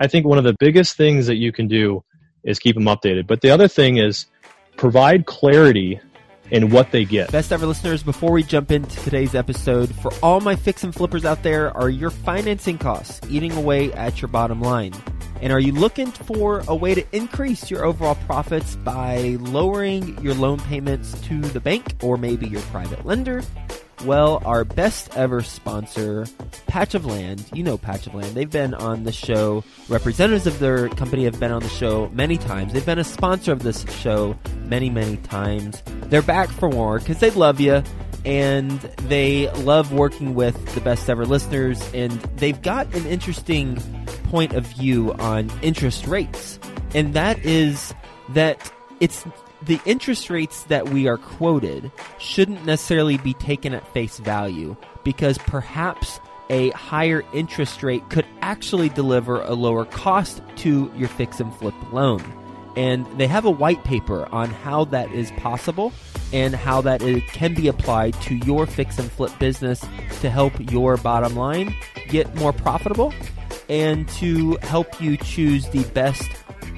I think one of the biggest things that you can do is keep them updated. But the other thing is provide clarity in what they get. Best ever listeners, before we jump into today's episode, for all my fix and flippers out there, are your financing costs eating away at your bottom line? And are you looking for a way to increase your overall profits by lowering your loan payments to the bank or maybe your private lender? Well, our best ever sponsor, Patch of Land, you know Patch of Land, they've been on the show. Representatives of their company have been on the show many times. They've been a sponsor of this show many, many times. They're back for more because they love you and they love working with the best ever listeners. And they've got an interesting point of view on interest rates, and that is that it's the interest rates that we are quoted shouldn't necessarily be taken at face value because perhaps a higher interest rate could actually deliver a lower cost to your fix and flip loan. And they have a white paper on how that is possible and how that can be applied to your fix and flip business to help your bottom line get more profitable and to help you choose the best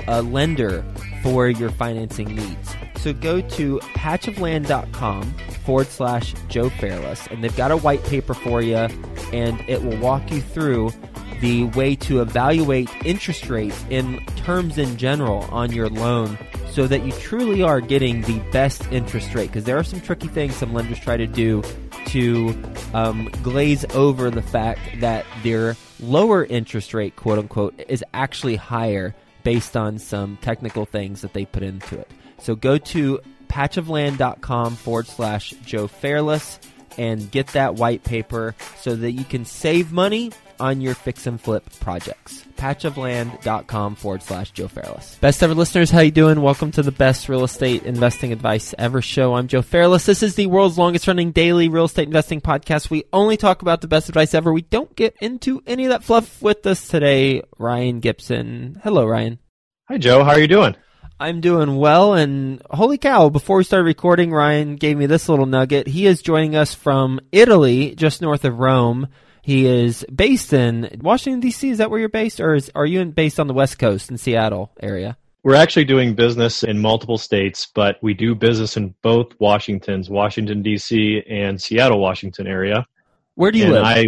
uh, lender for your financing needs. So go to patchofland.com forward slash Joe Fairless, and they've got a white paper for you, and it will walk you through the way to evaluate interest rates in terms in general on your loan so that you truly are getting the best interest rate. Because there are some tricky things some lenders try to do to um, glaze over the fact that their lower interest rate, quote unquote, is actually higher based on some technical things that they put into it. So go to patchofland.com forward slash Joe Fairless and get that white paper so that you can save money on your fix and flip projects. Patchofland.com forward slash Joe Fairless. Best ever listeners, how you doing? Welcome to the best real estate investing advice ever show. I'm Joe Fairless. This is the world's longest running daily real estate investing podcast. We only talk about the best advice ever. We don't get into any of that fluff with us today. Ryan Gibson. Hello, Ryan. Hi, Joe. How are you doing? I'm doing well, and holy cow, before we started recording, Ryan gave me this little nugget. He is joining us from Italy, just north of Rome. He is based in Washington D.C. Is that where you're based, or is, are you in, based on the West Coast in Seattle area? We're actually doing business in multiple states, but we do business in both Washingtons, Washington D.C. and Seattle, Washington area. Where do you and live? I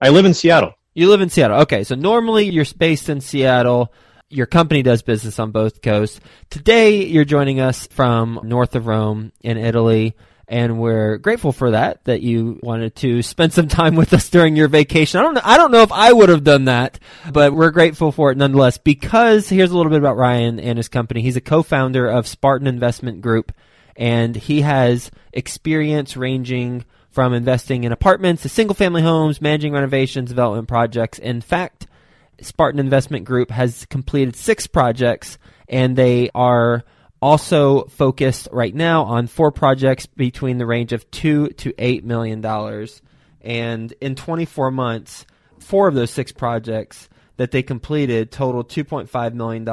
I live in Seattle. You live in Seattle. Okay, so normally you're based in Seattle. Your company does business on both coasts. Today you're joining us from north of Rome in Italy and we're grateful for that that you wanted to spend some time with us during your vacation. I don't know, I don't know if I would have done that, but we're grateful for it nonetheless because here's a little bit about Ryan and his company. He's a co-founder of Spartan Investment Group and he has experience ranging from investing in apartments to single family homes, managing renovations, development projects. In fact, Spartan Investment Group has completed six projects and they are also focused right now on four projects between the range of two to eight million dollars. And in 24 months, four of those six projects that they completed totaled $2.5 million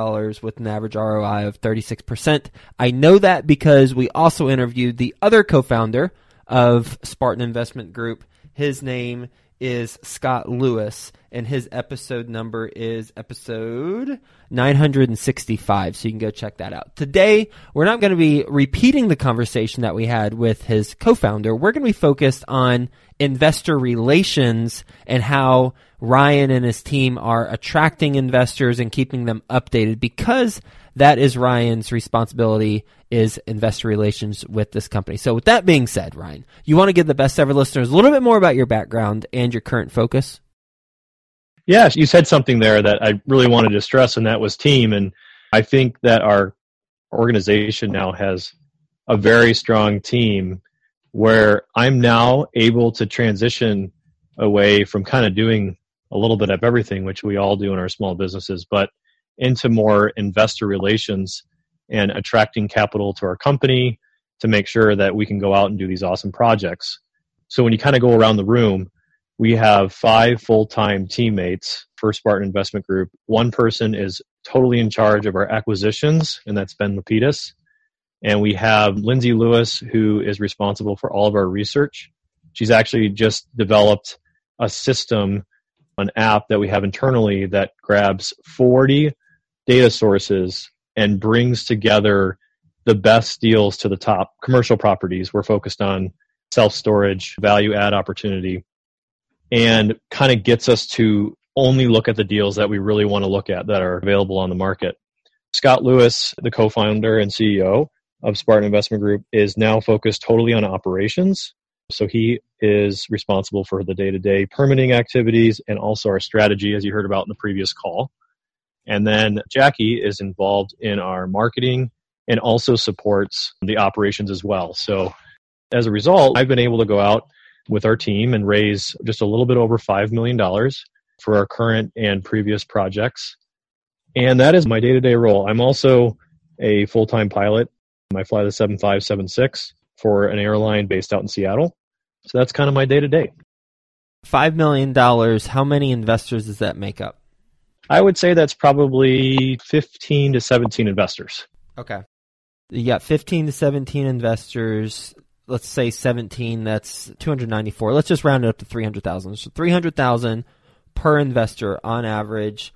with an average ROI of 36%. I know that because we also interviewed the other co founder of Spartan Investment Group. His name is Scott Lewis, and his episode number is episode 965. So you can go check that out. Today, we're not going to be repeating the conversation that we had with his co founder. We're going to be focused on investor relations and how Ryan and his team are attracting investors and keeping them updated because that is Ryan's responsibility is investor relations with this company. So with that being said, Ryan, you want to give the best ever listeners a little bit more about your background and your current focus? Yes, you said something there that I really wanted to stress, and that was team. And I think that our organization now has a very strong team where I'm now able to transition away from kind of doing a little bit of everything, which we all do in our small businesses, but into more investor relations and attracting capital to our company to make sure that we can go out and do these awesome projects. So when you kind of go around the room, we have five full-time teammates for Spartan Investment Group. One person is totally in charge of our acquisitions, and that's Ben Lapidus. And we have Lindsay Lewis, who is responsible for all of our research. She's actually just developed a system an app that we have internally that grabs 40 data sources and brings together the best deals to the top commercial properties. We're focused on self storage, value add opportunity, and kind of gets us to only look at the deals that we really want to look at that are available on the market. Scott Lewis, the co founder and CEO of Spartan Investment Group, is now focused totally on operations. So he is responsible for the day to day permitting activities and also our strategy, as you heard about in the previous call. And then Jackie is involved in our marketing and also supports the operations as well. So as a result, I've been able to go out with our team and raise just a little bit over $5 million for our current and previous projects. And that is my day to day role. I'm also a full time pilot. I fly the 7576 for an airline based out in Seattle. So that's kind of my day to day. $5 million, how many investors does that make up? I would say that's probably 15 to 17 investors. Okay. You got 15 to 17 investors. Let's say 17, that's 294. Let's just round it up to 300,000. So 300,000 per investor on average.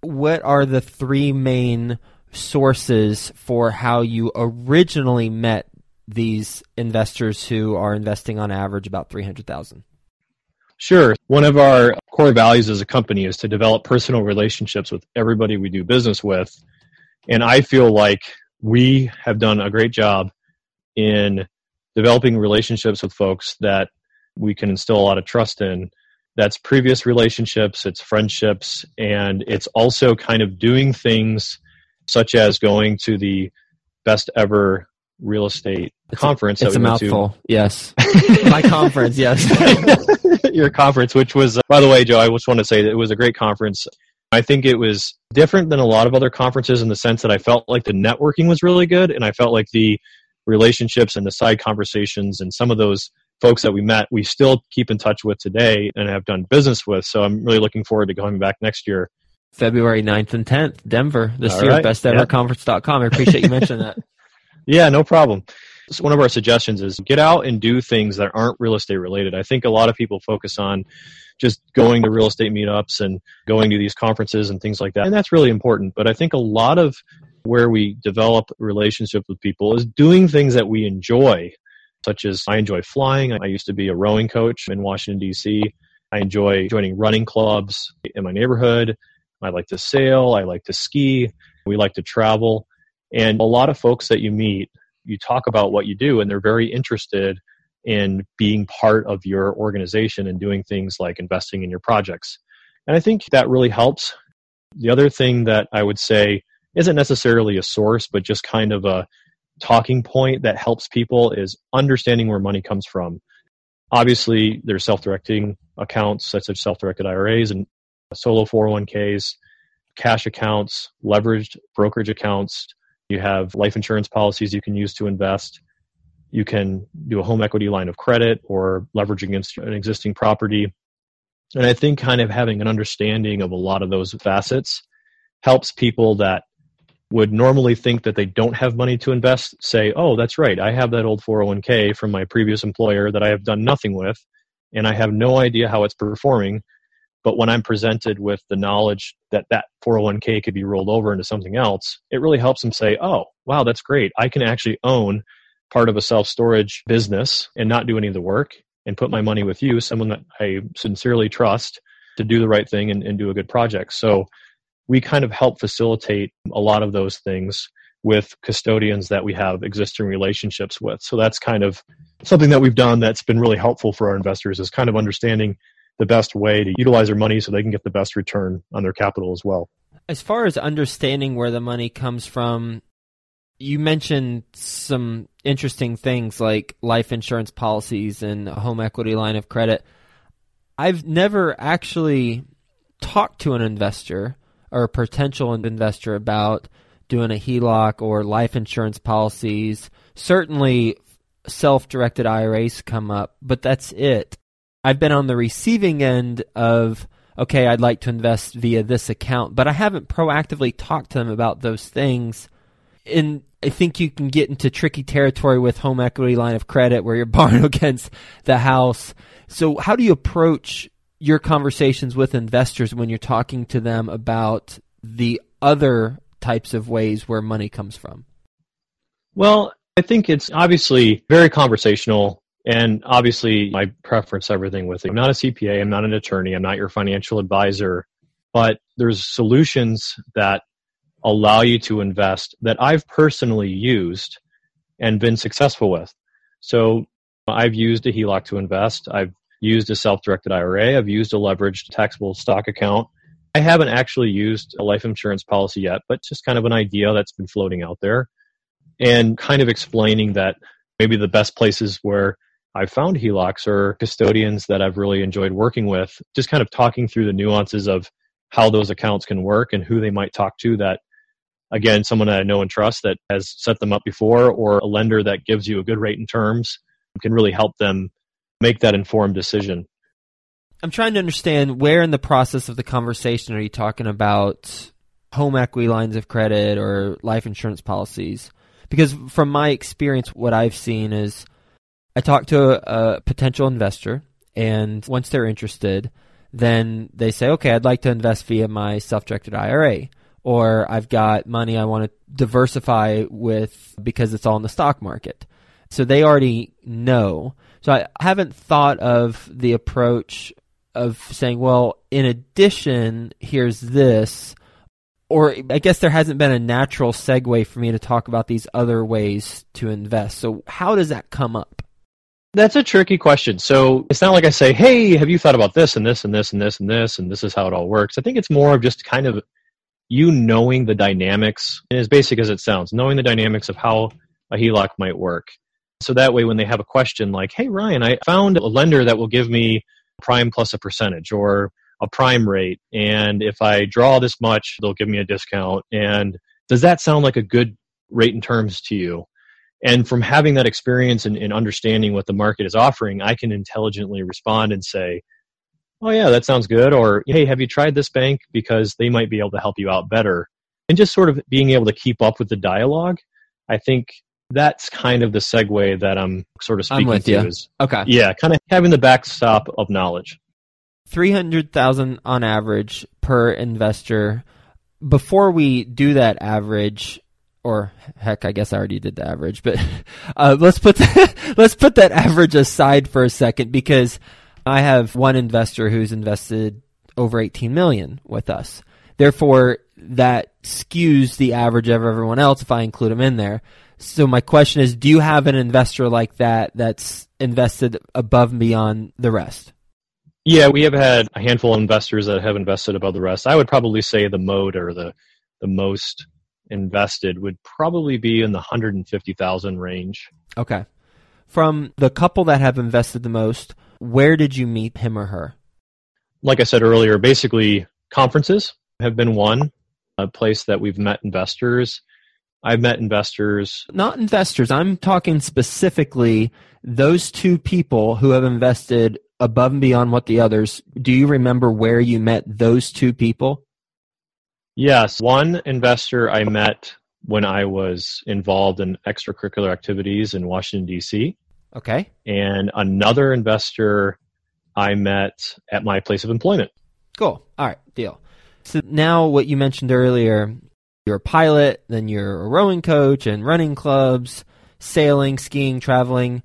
What are the three main sources for how you originally met these investors who are investing on average about 300,000? Sure. One of our core values as a company is to develop personal relationships with everybody we do business with. And I feel like we have done a great job in developing relationships with folks that we can instill a lot of trust in. That's previous relationships, it's friendships, and it's also kind of doing things such as going to the best ever real estate it's conference. A, it's a mouthful. To. Yes, my conference. Yes, your conference, which was, uh, by the way, Joe. I just want to say that it was a great conference. I think it was different than a lot of other conferences in the sense that I felt like the networking was really good, and I felt like the relationships and the side conversations and some of those folks that we met, we still keep in touch with today and have done business with. So I'm really looking forward to going back next year. February 9th and 10th, Denver, this All year, right. besteverconference.com. I appreciate you mentioning that. Yeah, no problem. So one of our suggestions is get out and do things that aren't real estate related. I think a lot of people focus on just going to real estate meetups and going to these conferences and things like that. And that's really important. But I think a lot of where we develop relationships with people is doing things that we enjoy, such as I enjoy flying. I used to be a rowing coach in Washington, D.C. I enjoy joining running clubs in my neighborhood. I like to sail. I like to ski. We like to travel. And a lot of folks that you meet, you talk about what you do, and they're very interested in being part of your organization and doing things like investing in your projects. And I think that really helps. The other thing that I would say isn't necessarily a source, but just kind of a talking point that helps people is understanding where money comes from. Obviously, there's self directing accounts such as self directed IRAs and solo 401ks, cash accounts, leveraged brokerage accounts, you have life insurance policies you can use to invest. You can do a home equity line of credit or leverage against an existing property. And I think kind of having an understanding of a lot of those facets helps people that would normally think that they don't have money to invest say, oh, that's right. I have that old 401k from my previous employer that I have done nothing with, and I have no idea how it's performing. But when I'm presented with the knowledge that that 401k could be rolled over into something else, it really helps them say, oh, wow, that's great. I can actually own part of a self storage business and not do any of the work and put my money with you, someone that I sincerely trust to do the right thing and, and do a good project. So we kind of help facilitate a lot of those things with custodians that we have existing relationships with. So that's kind of something that we've done that's been really helpful for our investors is kind of understanding the best way to utilize their money so they can get the best return on their capital as well. As far as understanding where the money comes from, you mentioned some interesting things like life insurance policies and a home equity line of credit. I've never actually talked to an investor or a potential investor about doing a HELOC or life insurance policies. Certainly, self directed IRAs come up, but that's it. I've been on the receiving end of okay, I'd like to invest via this account, but I haven't proactively talked to them about those things. And I think you can get into tricky territory with home equity line of credit where you're borrowing against the house. So how do you approach your conversations with investors when you're talking to them about the other types of ways where money comes from? Well, I think it's obviously very conversational. And obviously, my preference, everything with it. I'm not a CPA, I'm not an attorney, I'm not your financial advisor, but there's solutions that allow you to invest that I've personally used and been successful with. So I've used a HELOC to invest. I've used a self-directed IRA. I've used a leveraged taxable stock account. I haven't actually used a life insurance policy yet, but just kind of an idea that's been floating out there and kind of explaining that maybe the best places where I've found HELOCs are custodians that I've really enjoyed working with, just kind of talking through the nuances of how those accounts can work and who they might talk to that again someone that I know and trust that has set them up before or a lender that gives you a good rate and terms can really help them make that informed decision. I'm trying to understand where in the process of the conversation are you talking about home equity lines of credit or life insurance policies? Because from my experience, what I've seen is I talk to a, potential investor, and once they're interested, then they say, okay, I'd like to invest via my self directed IRA. Or I've got money I want to diversify with because it's all in the stock market. So they already know. So I haven't thought of the approach of saying, well, in addition, here's this. Or I guess there hasn't been a natural segue for me to talk about these other ways to invest. So how does that come up? That's a tricky question. So it's not like I say, hey, have you thought about this and this and this and this and this and this is how it all works. I think it's more of just kind of you knowing the dynamics, and as basic as it sounds, knowing the dynamics of how a HELOC might work. So that way, when they have a question like, hey, Ryan, I found a lender that will give me prime plus a percentage or a prime rate. And if I draw this much, they'll give me a discount. And does that sound like a good rate and terms to you? And from having that experience and, and understanding what the market is offering, I can intelligently respond and say, oh, yeah, that sounds good. Or, hey, have you tried this bank? Because they might be able to help you out better. And just sort of being able to keep up with the dialogue, I think that's kind of the segue that I'm sort of speaking I'm with to. you. Is, Okay. yeah, kind of having the backstop of knowledge. 300,000 on average per investor. Before we do that average, or heck, I guess I already did the average, but uh, let's put that, let's put that average aside for a second because I have one investor who's invested over 18 million with us. Therefore, that skews the average of everyone else if I include them in there. So my question is, do you have an investor like that that's invested above and beyond the rest? Yeah, we have had a handful of investors that have invested above the rest. I would probably say the mode or the the most invested would probably be in the 150,000 range. Okay. From the couple that have invested the most, where did you meet him or her? Like I said earlier, basically conferences have been one a place that we've met investors. I've met investors. Not investors. I'm talking specifically those two people who have invested above and beyond what the others. Do you remember where you met those two people? Yes, one investor I met when I was involved in extracurricular activities in Washington, D.C. Okay. And another investor I met at my place of employment. Cool. All right. Deal. So now what you mentioned earlier, you're a pilot, then you're a rowing coach and running clubs, sailing, skiing, traveling.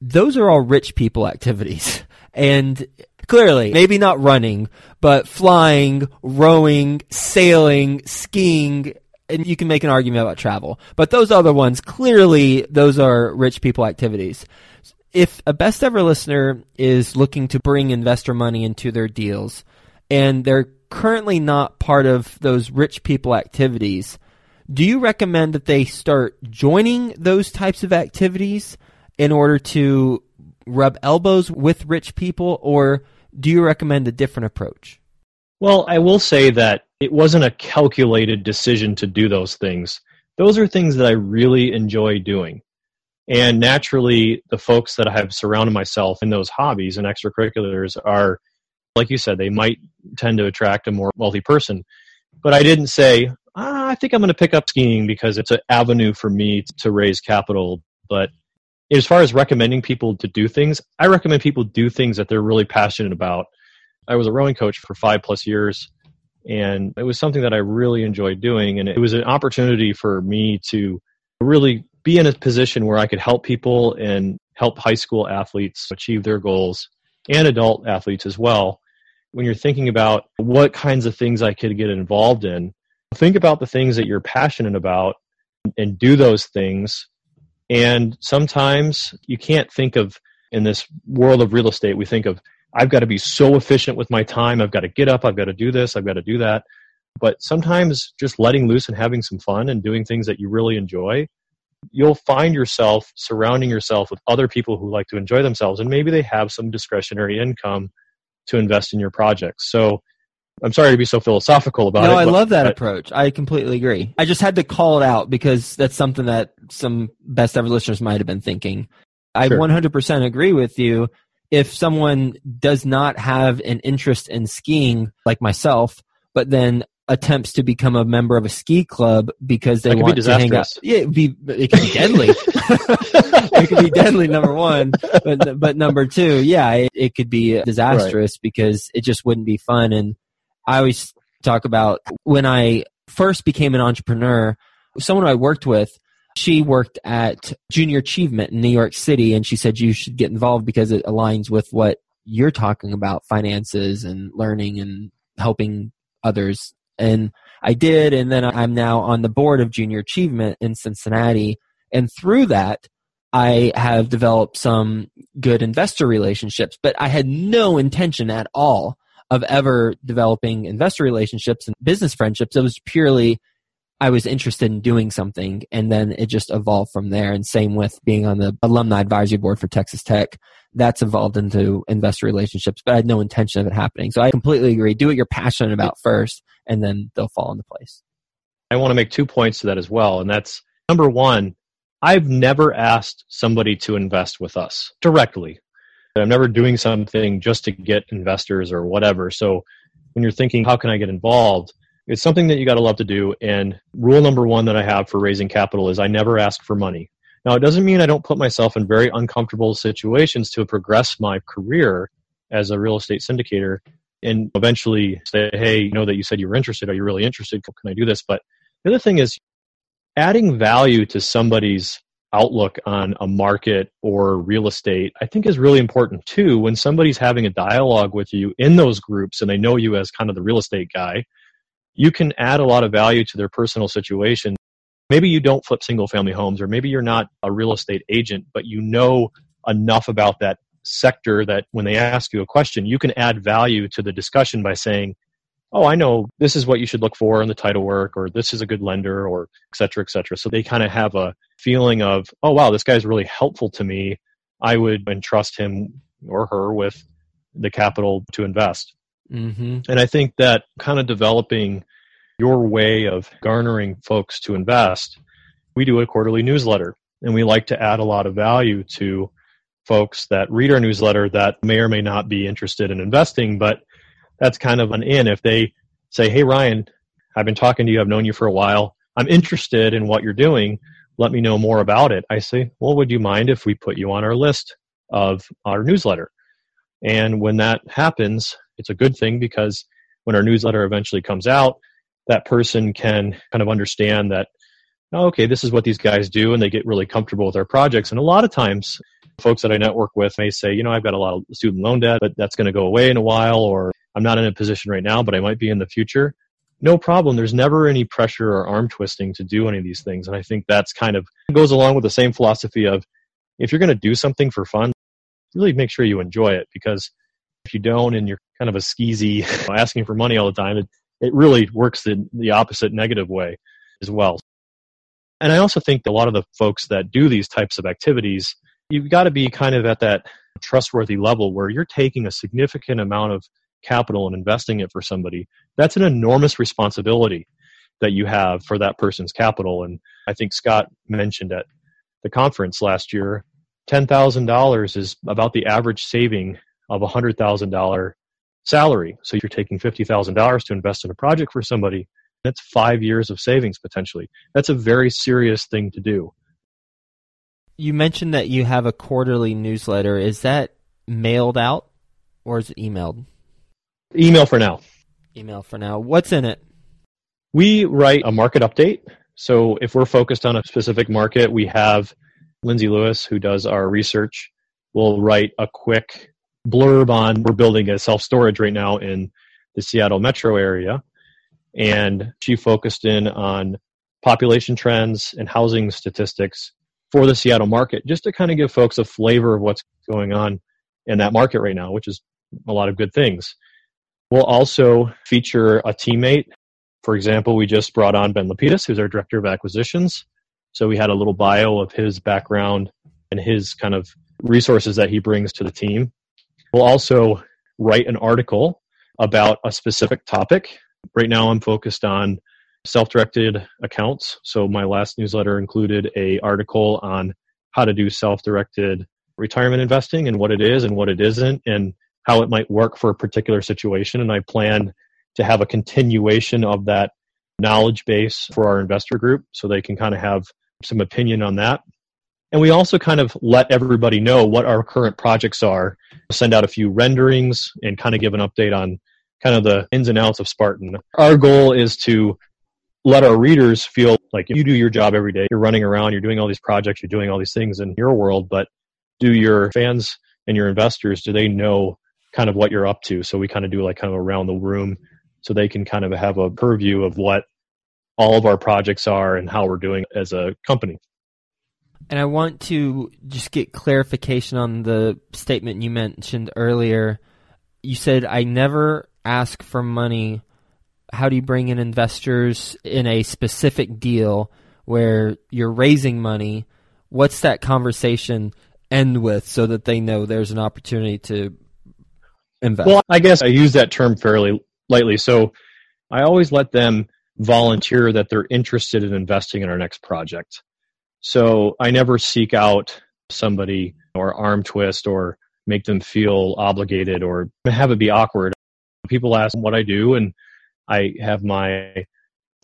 Those are all rich people activities. And clearly, maybe not running, but flying, rowing, sailing, skiing, and you can make an argument about travel. But those other ones, clearly, those are rich people activities. If a best ever listener is looking to bring investor money into their deals and they're currently not part of those rich people activities, do you recommend that they start joining those types of activities in order to rub elbows with rich people, or do you recommend a different approach? Well, I will say that it wasn't a calculated decision to do those things. Those are things that I really enjoy doing. And naturally, the folks that I have surrounded myself in those hobbies and extracurriculars are, like you said, they might tend to attract a more wealthy person. But I didn't say, ah, I think I'm going to pick up skiing because it's an avenue for me to raise capital. But as far as recommending people to do things, I recommend people do things that they're really passionate about. I was a rowing coach for five plus years, and it was something that I really enjoyed doing. And it was an opportunity for me to really be in a position where I could help people and help high school athletes achieve their goals and adult athletes as well. When you're thinking about what kinds of things I could get involved in, think about the things that you're passionate about and do those things. And sometimes you can't think of, in this world of real estate, we think of, I've got to be so efficient with my time. I've got to get up. I've got to do this. I've got to do that. But sometimes just letting loose and having some fun and doing things that you really enjoy, you'll find yourself surrounding yourself with other people who like to enjoy themselves. And maybe they have some discretionary income to invest in your projects. So I'm sorry to be so philosophical about no, it. No, I love that I, approach. I completely agree. I just had to call it out because that's something that some best ever listeners might have been thinking. I sure. 100% agree with you. If someone does not have an interest in skiing like myself, but then attempts to become a member of a ski club because they want to hang out. Yeah, it, be, it can be deadly. it could be deadly, number one. But, but number two, yeah, it, it could be disastrous right. because it just wouldn't be fun. And I always talk about when I first became an entrepreneur, someone I worked with, she worked at Junior Achievement in New York City, and she said you should get involved because it aligns with what you're talking about finances and learning and helping others. And I did, and then I'm now on the board of Junior Achievement in Cincinnati. And through that, I have developed some good investor relationships, but I had no intention at all of ever developing investor relationships and business friendships. It was purely I was interested in doing something, and then it just evolved from there. And same with being on the alumni advisory board for Texas Tech. That's evolved into investor relationships, but I had no intention of it happening. So I completely agree. Do what you're passionate about first, and then they'll fall into place. I want to make two points to that as well. And that's number one, I've never asked somebody to invest with us directly. I'm never doing something just to get investors or whatever. So when you're thinking, how can I get involved? It's something that you got to love to do. And rule number one that I have for raising capital is I never ask for money. Now, it doesn't mean I don't put myself in very uncomfortable situations to progress my career as a real estate syndicator and eventually say, hey, you know that you said you were interested. Are you really interested? Can I do this? But the other thing is adding value to somebody's outlook on a market or real estate, I think is really important too. When somebody's having a dialogue with you in those groups and they know you as kind of the real estate guy, you can add a lot of value to their personal situation. Maybe you don't flip single family homes, or maybe you're not a real estate agent, but you know enough about that sector that when they ask you a question, you can add value to the discussion by saying, oh, I know this is what you should look for in the title work, or this is a good lender, or et cetera, et cetera. So they kind of have a feeling of, oh, wow, this guy's really helpful to me. I would entrust him or her with the capital to invest. Mm-hmm. And I think that kind of developing your way of garnering folks to invest, we do a quarterly newsletter, and we like to add a lot of value to folks that read our newsletter that may or may not be interested in investing, but that's kind of an in. If they say, Hey, Ryan, I've been talking to you, I've known you for a while, I'm interested in what you're doing, let me know more about it. I say, Well, would you mind if we put you on our list of our newsletter? And when that happens, it's a good thing because when our newsletter eventually comes out, that person can kind of understand that, oh, okay, this is what these guys do, and they get really comfortable with our projects. And a lot of times, folks that I network with may say, you know, I've got a lot of student loan debt, but that's going to go away in a while, or I'm not in a position right now, but I might be in the future. No problem. There's never any pressure or arm twisting to do any of these things. And I think that's kind of goes along with the same philosophy of if you're going to do something for fun, really make sure you enjoy it because if you don't and you're kind of a skeezy asking for money all the time, it, it really works the, the opposite negative way as well. And I also think a lot of the folks that do these types of activities, you've got to be kind of at that trustworthy level where you're taking a significant amount of capital and investing it for somebody, that's an enormous responsibility that you have for that person's capital. And I think Scott mentioned at the conference last year, $10,000 is about the average saving of a $100,000 salary. So you're taking $50,000 to invest in a project for somebody. That's five years of savings potentially. That's a very serious thing to do. You mentioned that you have a quarterly newsletter. Is that mailed out or is it emailed? Email for now. Email for now. What's in it? We write a market update. So if we're focused on a specific market, we have Lindsay Lewis, who does our research, will write a quick blurb on we're building a self storage right now in the Seattle metro area. And she focused in on population trends and housing statistics for the Seattle market, just to kind of give folks a flavor of what's going on in that market right now, which is a lot of good things. We'll also feature a teammate. For example, we just brought on Ben Lapidus, who's our director of acquisitions. So we had a little bio of his background and his kind of resources that he brings to the team. We'll also write an article about a specific topic. Right now, I'm focused on self-directed accounts. So my last newsletter included a article on how to do self-directed retirement investing and what it is and what it isn't and how it might work for a particular situation. And I plan to have a continuation of that knowledge base for our investor group so they can kind of have some opinion on that. And we also kind of let everybody know what our current projects are, send out a few renderings and kind of give an update on kind of the ins and outs of Spartan. Our goal is to let our readers feel like you do your job every day. You're running around, you're doing all these projects, you're doing all these things in your world, but do your fans and your investors, do they know kind of what you're up to? So we kind of do like kind of around the room so they can kind of have a purview of what all of our projects are and how we're doing as a company. And I want to just get clarification on the statement you mentioned earlier. You said, I never ask for money. How do you bring in investors in a specific deal where you're raising money? What's that conversation end with so that they know there's an opportunity to invest? Well, I guess I use that term fairly lightly. So I always let them volunteer that they're interested in investing in our next project. So I never seek out somebody or arm twist or make them feel obligated or have it be awkward. People ask what I do, and I have my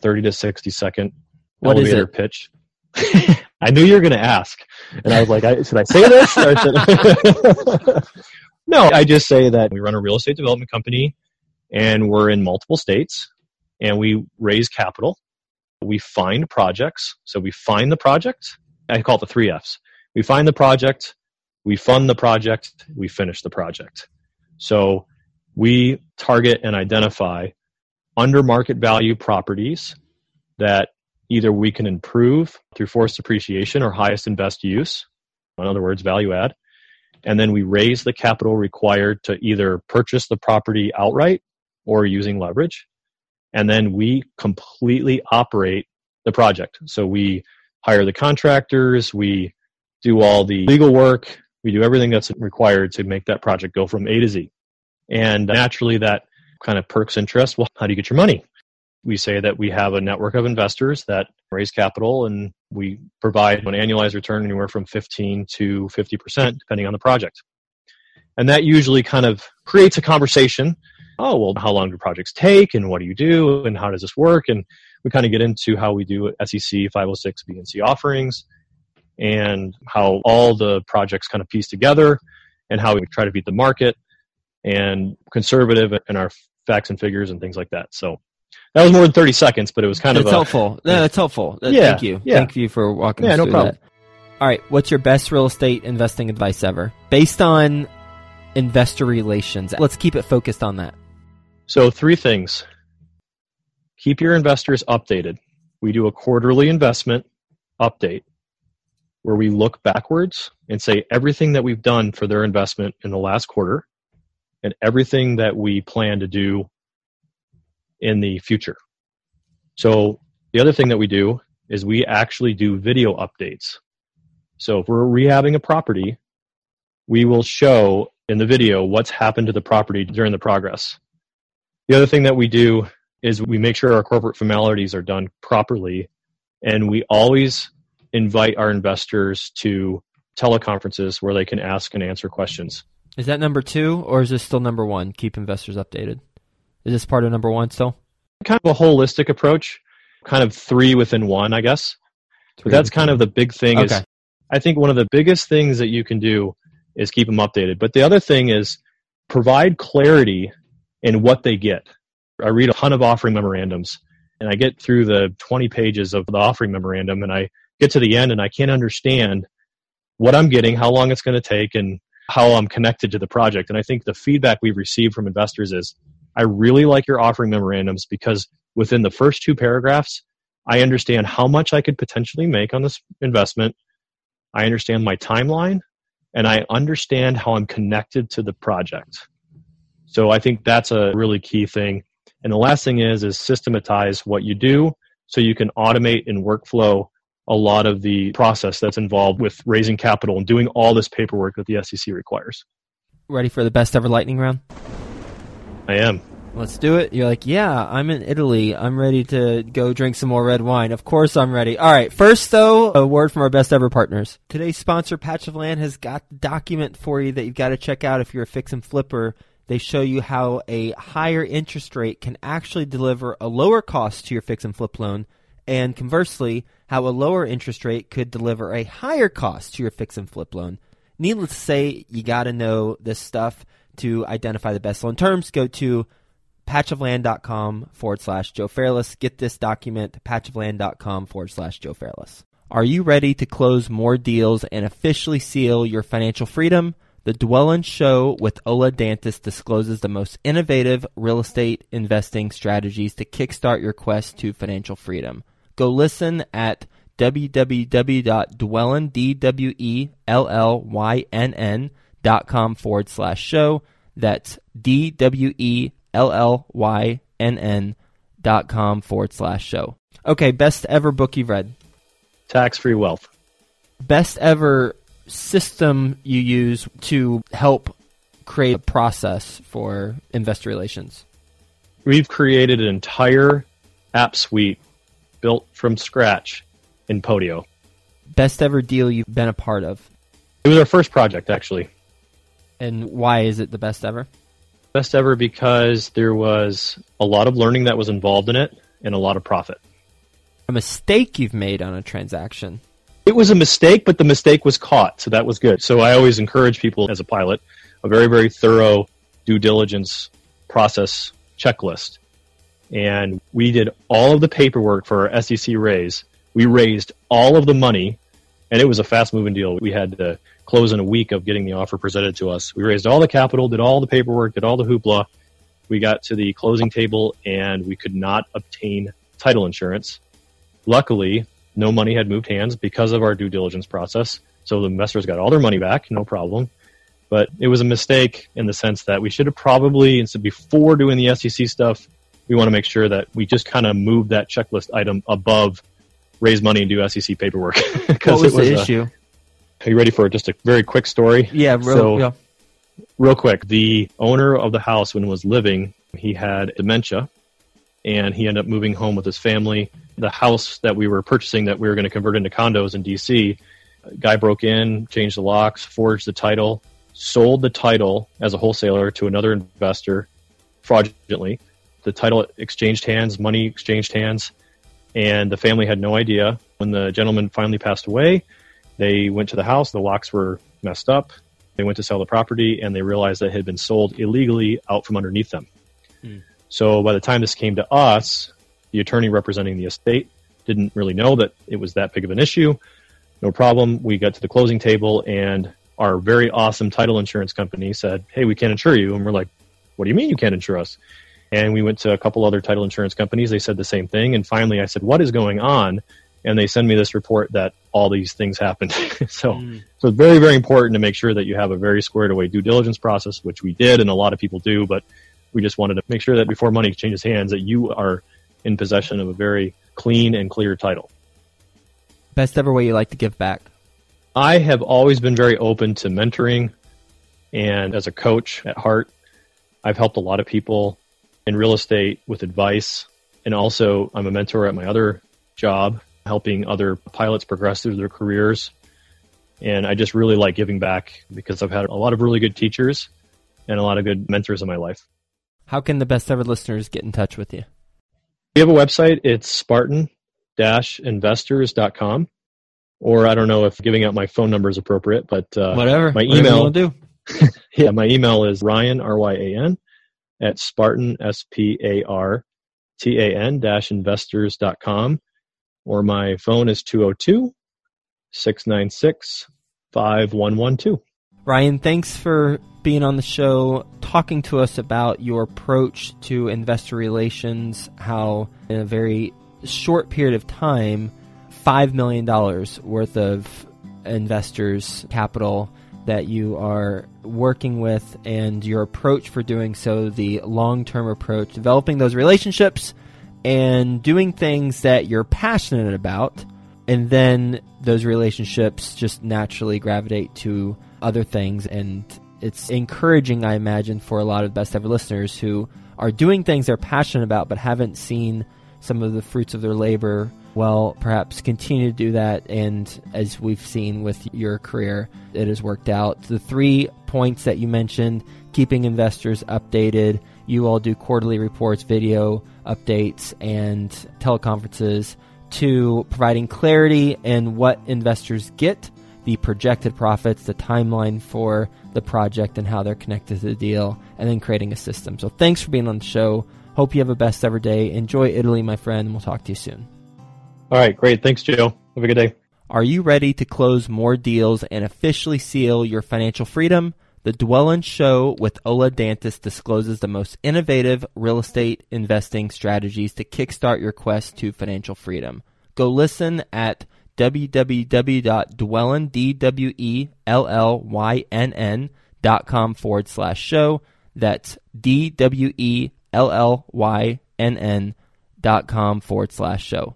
30 to 60 second what elevator pitch. I knew you were going to ask, and I was like, I, "Should I say this?" Should... no, I just say that we run a real estate development company, and we're in multiple states, and we raise capital. We find projects. So we find the project. I call it the three F's. We find the project, we fund the project, we finish the project. So we target and identify under market value properties that either we can improve through forced appreciation or highest and best use, in other words, value add. And then we raise the capital required to either purchase the property outright or using leverage and then we completely operate the project. So we hire the contractors, we do all the legal work, we do everything that's required to make that project go from A to Z. And naturally, that kind of perks interest. Well, how do you get your money? We say that we have a network of investors that raise capital and we provide an annualized return anywhere from 15 to 50%, depending on the project. And that usually kind of creates a conversation oh, well, how long do projects take and what do you do and how does this work? And we kind of get into how we do SEC 506 B and C offerings and how all the projects kind of piece together and how we try to beat the market and conservative in our facts and figures and things like that. So that was more than 30 seconds, but it was kind that's of helpful. No, that's helpful. Uh, yeah, Thank you. yeah. Thank you for walking Yeah, us no through problem. that. All right. What's your best real estate investing advice ever? Based on investor relations. Let's keep it focused on that. So, three things keep your investors updated. We do a quarterly investment update where we look backwards and say everything that we've done for their investment in the last quarter and everything that we plan to do in the future. So, the other thing that we do is we actually do video updates. So, if we're rehabbing a property, we will show in the video what's happened to the property during the progress. The other thing that we do is we make sure our corporate formalities are done properly, and we always invite our investors to teleconferences where they can ask and answer questions. Is that number two, or is this still number one? Keep investors updated. Is this part of number one still? Kind of a holistic approach, kind of three within one, I guess. But that's kind of the big thing. Is I think one of the biggest things that you can do is keep them updated. But the other thing is provide clarity in what they get. I read a ton of offering memorandums and I get through the 20 pages of the offering memorandum and I get to the end and I can't understand what I'm getting, how long it's going to take, and how I'm connected to the project. And I think the feedback we've received from investors is I really like your offering memorandums because within the first two paragraphs, I understand how much I could potentially make on this investment. I understand my timeline and I understand how I'm connected to the project. So I think that's a really key thing. And the last thing is is systematize what you do so you can automate and workflow a lot of the process that's involved with raising capital and doing all this paperwork that the SEC requires. Ready for the best ever lightning round? I am. Let's do it. You're like, yeah, I'm in Italy. I'm ready to go drink some more red wine. Of course I'm ready. All right. First, though, a word from our best ever partners. Today's sponsor, Patch of Land, has got the document for you that you've got to check out if you're a fix and flipper. They show you how a higher interest rate can actually deliver a lower cost to your fix and flip loan, and conversely, how a lower interest rate could deliver a higher cost to your fix and flip loan. Needless to say, you got to know this stuff to identify the best loan terms. Go to patchofland.com forward slash Joe Fairless. Get this document, patchofland.com forward slash Joe Fairless. Are you ready to close more deals and officially seal your financial freedom? The Dwellynn Show with Ola Dantis discloses the most innovative real estate investing strategies to kickstart your quest to financial freedom. Go listen at D-W-E-L-L-Y-N-N dot com forward slash show. That's D-W-E-L-L-Y-N-N dot com forward slash show. Okay, best ever book you've read. Tax free wealth. Best ever system you use to help create a process for investor relations. We've created an entire app suite built from scratch in Podio. Best ever deal you've been a part of. It was our first project, actually. And why is it the best ever? Best ever because there was a lot of learning that was involved in it and a lot of profit. A mistake you've made on a transaction. It was a mistake, but the mistake was caught, so that was good. So I always encourage people as a pilot a very, very thorough due diligence process checklist. And we did all of the paperwork for our SEC raise. We raised all of the money, and it was a fast moving deal. We had to close in a week of getting the offer presented to us. We raised all the capital, did all the paperwork, did all the hoopla. We got to the closing table, and we could not obtain title insurance. Luckily, no money had moved hands because of our due diligence process. So the investors got all their money back, no problem. But it was a mistake in the sense that we should have probably, instead before doing the SEC stuff, we want to make sure that we just kind of move that checklist item above raise money and do SEC paperwork. what was, was the a, issue? Are you ready for just a very quick story? Yeah, real, so, yeah. real quick. The owner of the house, when he was living, he had dementia, and he ended up moving home with his family the house that we were purchasing that we were going to convert into condos in DC. Guy broke in, changed the locks, forged the title, sold the title as a wholesaler to another investor fraudulently. The title exchanged hands, money exchanged hands, and the family had no idea. When the gentleman finally passed away, they went to the house, the locks were messed up. They went to sell the property and they realized that it had been sold illegally out from underneath them. Mm. So by the time this came to us, the attorney representing the estate didn't really know that it was that big of an issue. No problem. We got to the closing table, and our very awesome title insurance company said, Hey, we can't insure you. And we're like, What do you mean you can't insure us? And we went to a couple other title insurance companies. They said the same thing. And finally, I said, What is going on? And they send me this report that all these things happened. so, mm. so it's very, very important to make sure that you have a very squared away due diligence process, which we did, and a lot of people do. But we just wanted to make sure that before money changes hands, that you are in possession of a very clean and clear title. Best ever way you like to give back? I have always been very open to mentoring, and as a coach at heart, I've helped a lot of people in real estate with advice, and also I'm a mentor at my other job, helping other pilots progress through their careers. And I just really like giving back because I've had a lot of really good teachers and a lot of good mentors in my life. How can the best ever listeners get in touch with you? We have a website. It's spartan-investors.com. Or I don't know if giving out my phone number is appropriate, but uh, whatever. My email. Whatever do. yeah, my email is Ryan R Y A N at Spartan, S P A R T A N dash investors.com, or my phone is 202 696 5112. Ryan, thanks for being on the show, talking to us about your approach to investor relations, how in a very short period of time, $5 million worth of investors' capital that you are working with and your approach for doing so, the long term approach, developing those relationships and doing things that you're passionate about. And then those relationships just naturally gravitate to other things. And it's encouraging, I imagine, for a lot of best ever listeners who are doing things they're passionate about but haven't seen some of the fruits of their labor well, perhaps continue to do that. And as we've seen with your career, it has worked out. The three points that you mentioned keeping investors updated. You all do quarterly reports, video updates, and teleconferences to providing clarity in what investors get, the projected profits, the timeline for the project, and how they're connected to the deal, and then creating a system. So thanks for being on the show. Hope you have a best ever day. Enjoy Italy, my friend, and we'll talk to you soon. All right, great. Thanks, Joe. Have a good day. Are you ready to close more deals and officially seal your financial freedom? The Dwellynn Show with Ola Dantis discloses the most innovative real estate investing strategies to kickstart your quest to financial freedom. Go listen at www.dwellynn.com forward slash show. That's D W E L L Y N N dot com forward slash show.